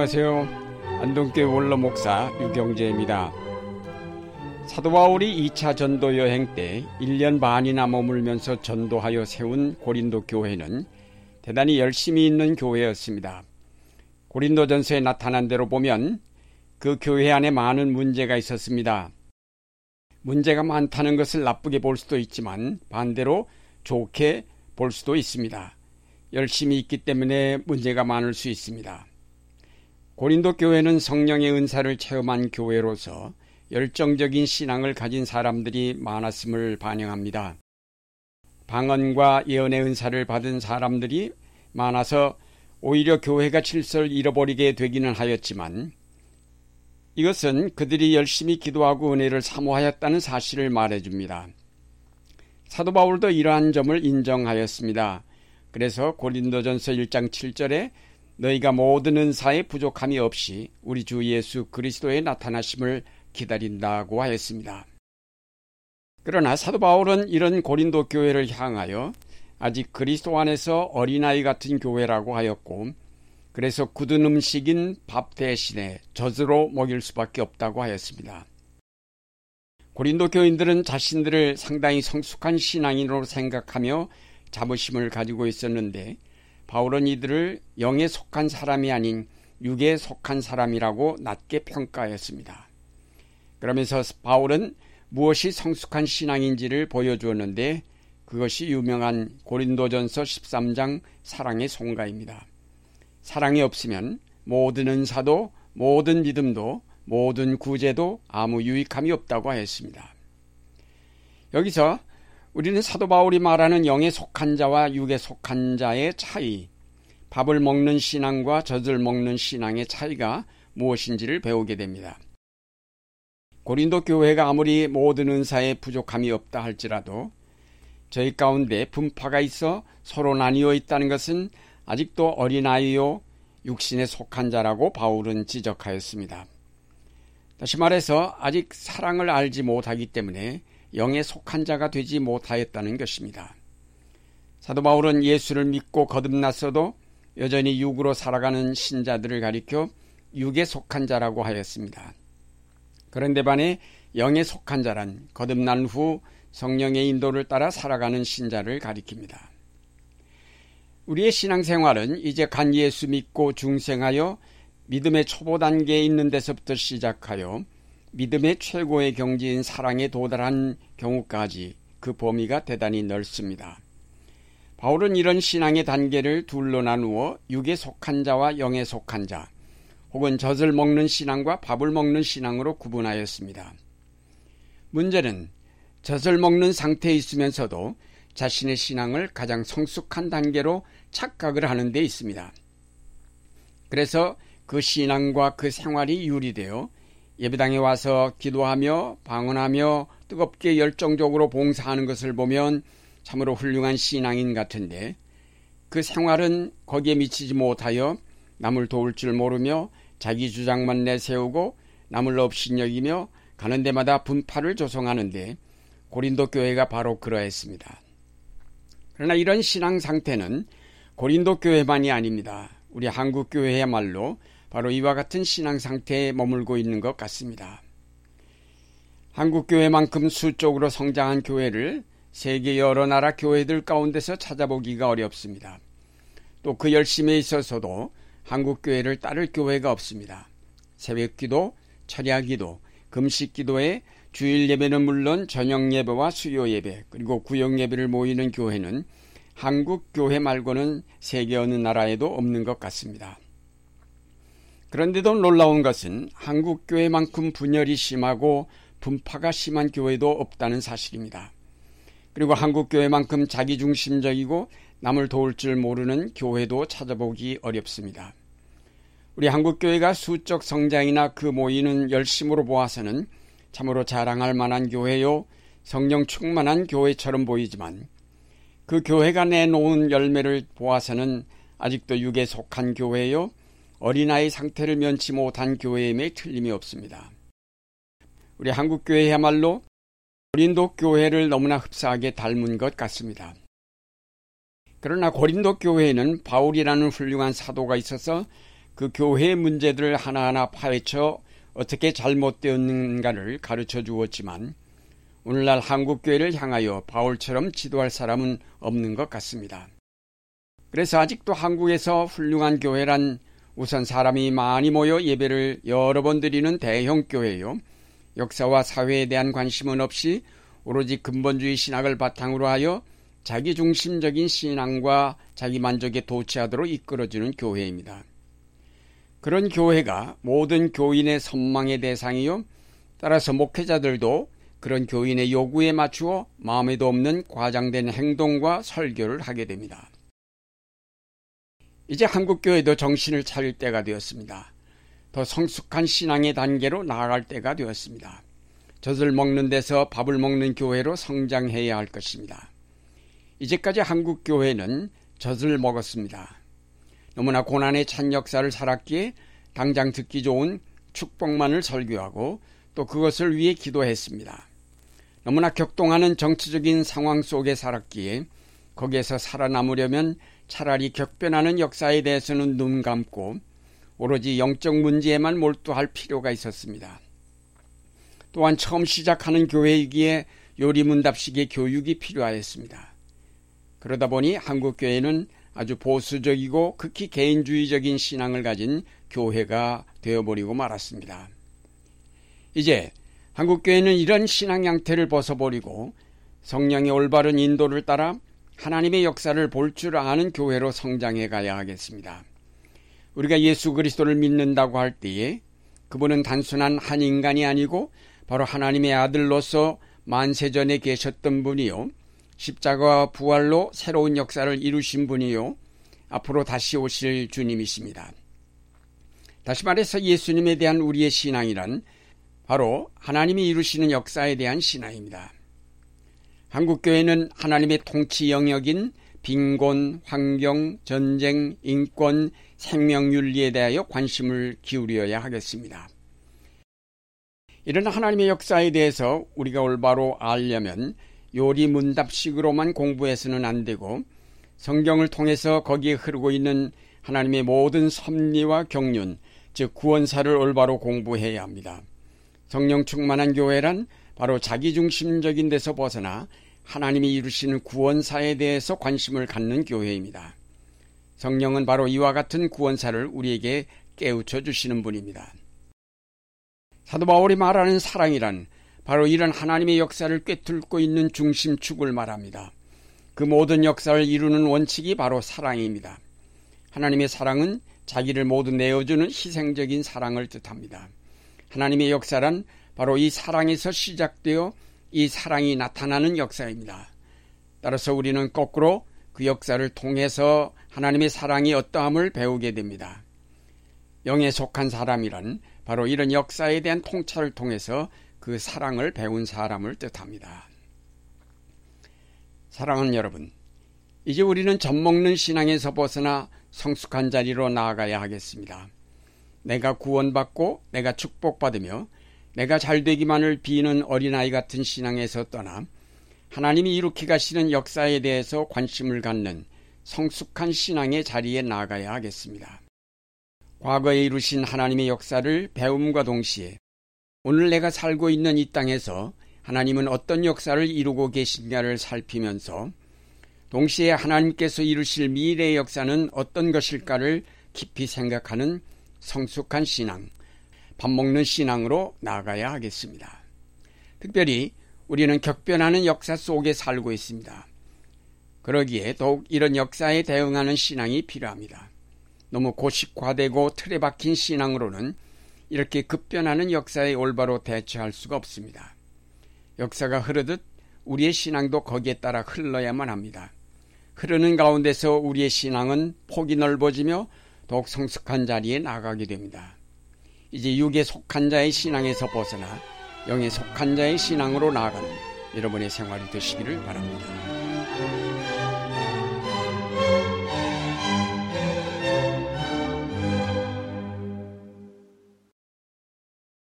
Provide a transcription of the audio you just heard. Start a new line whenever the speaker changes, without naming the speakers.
안녕하세요. 안동교회 원로 목사 유경재입니다. 사도 바울이 2차 전도 여행 때 1년 반이나 머물면서 전도하여 세운 고린도 교회는 대단히 열심히 있는 교회였습니다. 고린도전서에 나타난 대로 보면 그 교회 안에 많은 문제가 있었습니다. 문제가 많다는 것을 나쁘게 볼 수도 있지만 반대로 좋게 볼 수도 있습니다. 열심히 있기 때문에 문제가 많을 수 있습니다. 고린도 교회는 성령의 은사를 체험한 교회로서 열정적인 신앙을 가진 사람들이 많았음을 반영합니다. 방언과 예언의 은사를 받은 사람들이 많아서 오히려 교회가 질서를 잃어버리게 되기는 하였지만 이것은 그들이 열심히 기도하고 은혜를 사모하였다는 사실을 말해줍니다. 사도 바울도 이러한 점을 인정하였습니다. 그래서 고린도전서 1장 7절에 너희가 모든 은사에 부족함이 없이 우리 주 예수 그리스도의 나타나심을 기다린다고 하였습니다. 그러나 사도 바울은 이런 고린도 교회를 향하여 아직 그리스도 안에서 어린아이 같은 교회라고 하였고 그래서 굳은 음식인 밥 대신에 젖으로 먹일 수밖에 없다고 하였습니다. 고린도 교인들은 자신들을 상당히 성숙한 신앙인으로 생각하며 자부심을 가지고 있었는데 바울은 이들을 영에 속한 사람이 아닌 육에 속한 사람이라고 낮게 평가했습니다. 그러면서 바울은 무엇이 성숙한 신앙인지를 보여주었는데 그것이 유명한 고린도전서 13장 사랑의 송가입니다. 사랑이 없으면 모든 은사도 모든 믿음도 모든 구제도 아무 유익함이 없다고 했습니다. 여기서 우리는 사도 바울이 말하는 영에 속한 자와 육에 속한 자의 차이, 밥을 먹는 신앙과 젖을 먹는 신앙의 차이가 무엇인지를 배우게 됩니다. 고린도 교회가 아무리 모든 은사에 부족함이 없다 할지라도 저희 가운데 분파가 있어 서로 나뉘어 있다는 것은 아직도 어린아이요 육신에 속한 자라고 바울은 지적하였습니다. 다시 말해서 아직 사랑을 알지 못하기 때문에 영에 속한 자가 되지 못하였다는 것입니다. 사도 바울은 예수를 믿고 거듭났어도 여전히 육으로 살아가는 신자들을 가리켜 육에 속한 자라고 하였습니다. 그런데 반해 영에 속한 자란 거듭난 후 성령의 인도를 따라 살아가는 신자를 가리킵니다. 우리의 신앙생활은 이제 간 예수 믿고 중생하여 믿음의 초보 단계에 있는 데서부터 시작하여 믿음의 최고의 경지인 사랑에 도달한 경우까지 그 범위가 대단히 넓습니다. 바울은 이런 신앙의 단계를 둘로 나누어 육에 속한 자와 영에 속한 자, 혹은 젖을 먹는 신앙과 밥을 먹는 신앙으로 구분하였습니다. 문제는 젖을 먹는 상태에 있으면서도 자신의 신앙을 가장 성숙한 단계로 착각을 하는 데 있습니다. 그래서 그 신앙과 그 생활이 유리되어 예배당에 와서 기도하며 방언하며 뜨겁게 열정적으로 봉사하는 것을 보면 참으로 훌륭한 신앙인 같은데 그 생활은 거기에 미치지 못하여 남을 도울 줄 모르며 자기 주장만 내세우고 남을 업신여기며 가는 데마다 분파를 조성하는데 고린도 교회가 바로 그러했습니다. 그러나 이런 신앙 상태는 고린도 교회만이 아닙니다. 우리 한국 교회야말로 바로 이와 같은 신앙 상태에 머물고 있는 것 같습니다. 한국 교회만큼 수적으로 성장한 교회를 세계 여러 나라 교회들 가운데서 찾아보기가 어렵습니다. 또 그 열심에 있어서도 한국 교회를 따를 교회가 없습니다. 새벽 기도, 철야 기도, 금식 기도에 주일 예배는 물론 저녁 예배와 수요 예배, 그리고 구역 예배를 모이는 교회는 한국 교회 말고는 세계 어느 나라에도 없는 것 같습니다. 그런데도 놀라운 것은 한국 교회만큼 분열이 심하고 분파가 심한 교회도 없다는 사실입니다. 그리고 한국 교회만큼 자기중심적이고 남을 도울 줄 모르는 교회도 찾아보기 어렵습니다. 우리 한국 교회가 수적 성장이나 그 모이는 열심으로 보아서는 참으로 자랑할 만한 교회요, 성령 충만한 교회처럼 보이지만 그 교회가 내놓은 열매를 보아서는 아직도 육에 속한 교회요, 어린아이 상태를 면치 못한 교회임에 틀림이 없습니다. 우리 한국교회야말로 고린도 교회를 너무나 흡사하게 닮은 것 같습니다. 그러나 고린도 교회에는 바울이라는 훌륭한 사도가 있어서 그 교회의 문제들을 하나하나 파헤쳐 어떻게 잘못되었는가를 가르쳐 주었지만 오늘날 한국교회를 향하여 바울처럼 지도할 사람은 없는 것 같습니다. 그래서 아직도 한국에서 훌륭한 교회란 우선 사람이 많이 모여 예배를 여러 번 드리는 대형 교회요. 역사와 사회에 대한 관심은 없이 오로지 근본주의 신학을 바탕으로 하여 자기 중심적인 신앙과 자기 만족에 도취하도록 이끌어주는 교회입니다. 그런 교회가 모든 교인의 선망의 대상이요. 따라서 목회자들도 그런 교인의 요구에 맞추어 마음에도 없는 과장된 행동과 설교를 하게 됩니다. 이제 한국교회도 정신을 차릴 때가 되었습니다. 더 성숙한 신앙의 단계로 나아갈 때가 되었습니다. 젖을 먹는 데서 밥을 먹는 교회로 성장해야 할 것입니다. 이제까지 한국 교회는 젖을 먹었습니다. 너무나 고난의 찬 역사를 살았기에 당장 듣기 좋은 축복만을 설교하고 또 그것을 위해 기도했습니다. 너무나 격동하는 정치적인 상황 속에 살았기에 거기에서 살아남으려면 차라리 격변하는 역사에 대해서는 눈 감고 오로지 영적 문제에만 몰두할 필요가 있었습니다. 또한 처음 시작하는 교회이기에 요리문답식의 교육이 필요하였습니다. 그러다 보니 한국교회는 아주 보수적이고 극히 개인주의적인 신앙을 가진 교회가 되어버리고 말았습니다. 이제 한국교회는 이런 신앙 양태를 벗어버리고 성령의 올바른 인도를 따라 하나님의 역사를 볼 줄 아는 교회로 성장해 가야 하겠습니다. 우리가 예수 그리스도를 믿는다고 할 때에 그분은 단순한 한 인간이 아니고 바로 하나님의 아들로서 만세전에 계셨던 분이요. 십자가와 부활로 새로운 역사를 이루신 분이요. 앞으로 다시 오실 주님이십니다. 다시 말해서 예수님에 대한 우리의 신앙이란 바로 하나님이 이루시는 역사에 대한 신앙입니다. 한국교회는 하나님의 통치 영역인 빈곤, 환경, 전쟁, 인권, 생명윤리에 대하여 관심을 기울여야 하겠습니다. 이런 하나님의 역사에 대해서 우리가 올바로 알려면 요리 문답식으로만 공부해서는 안 되고 성경을 통해서 거기에 흐르고 있는 하나님의 모든 섭리와 경륜, 즉 구원사를 올바로 공부해야 합니다. 성령 충만한 교회란 바로 자기중심적인 데서 벗어나 하나님이 이루시는 구원사에 대해서 관심을 갖는 교회입니다. 성령은 바로 이와 같은 구원사를 우리에게 깨우쳐 주시는 분입니다. 사도 바울이 말하는 사랑이란 바로 이런 하나님의 역사를 꿰뚫고 있는 중심축을 말합니다. 그 모든 역사를 이루는 원칙이 바로 사랑입니다. 하나님의 사랑은 자기를 모두 내어주는 희생적인 사랑을 뜻합니다. 하나님의 역사란 바로 이 사랑에서 시작되어 이 사랑이 나타나는 역사입니다. 따라서 우리는 거꾸로 그 역사를 통해서 하나님의 사랑이 어떠함을 배우게 됩니다. 영에 속한 사람이란 바로 이런 역사에 대한 통찰을 통해서 그 사랑을 배운 사람을 뜻합니다. 사랑하는 여러분, 이제 우리는 젖 먹는 신앙에서 벗어나 성숙한 자리로 나아가야 하겠습니다. 내가 구원받고 내가 축복받으며 내가 잘 되기만을 비는 어린아이 같은 신앙에서 떠나 하나님이 이룩해 가시는 역사에 대해서 관심을 갖는 성숙한 신앙의 자리에 나아가야 하겠습니다. 과거에 이루신 하나님의 역사를 배움과 동시에 오늘 내가 살고 있는 이 땅에서 하나님은 어떤 역사를 이루고 계신가를 살피면서 동시에 하나님께서 이루실 미래의 역사는 어떤 것일까를 깊이 생각하는 성숙한 신앙, 밥 먹는 신앙으로 나아가야 하겠습니다. 특별히 우리는 격변하는 역사 속에 살고 있습니다. 그러기에 더욱 이런 역사에 대응하는 신앙이 필요합니다. 너무 고식화되고 틀에 박힌 신앙으로는 이렇게 급변하는 역사에 올바로 대처할 수가 없습니다. 역사가 흐르듯 우리의 신앙도 거기에 따라 흘러야만 합니다. 흐르는 가운데서 우리의 신앙은 폭이 넓어지며 더욱 성숙한 자리에 나가게 됩니다. 이제 육에 속한 자의 신앙에서 벗어나 영에 속한 자의 신앙으로 나아가는 여러분의 생활이 되시기를 바랍니다.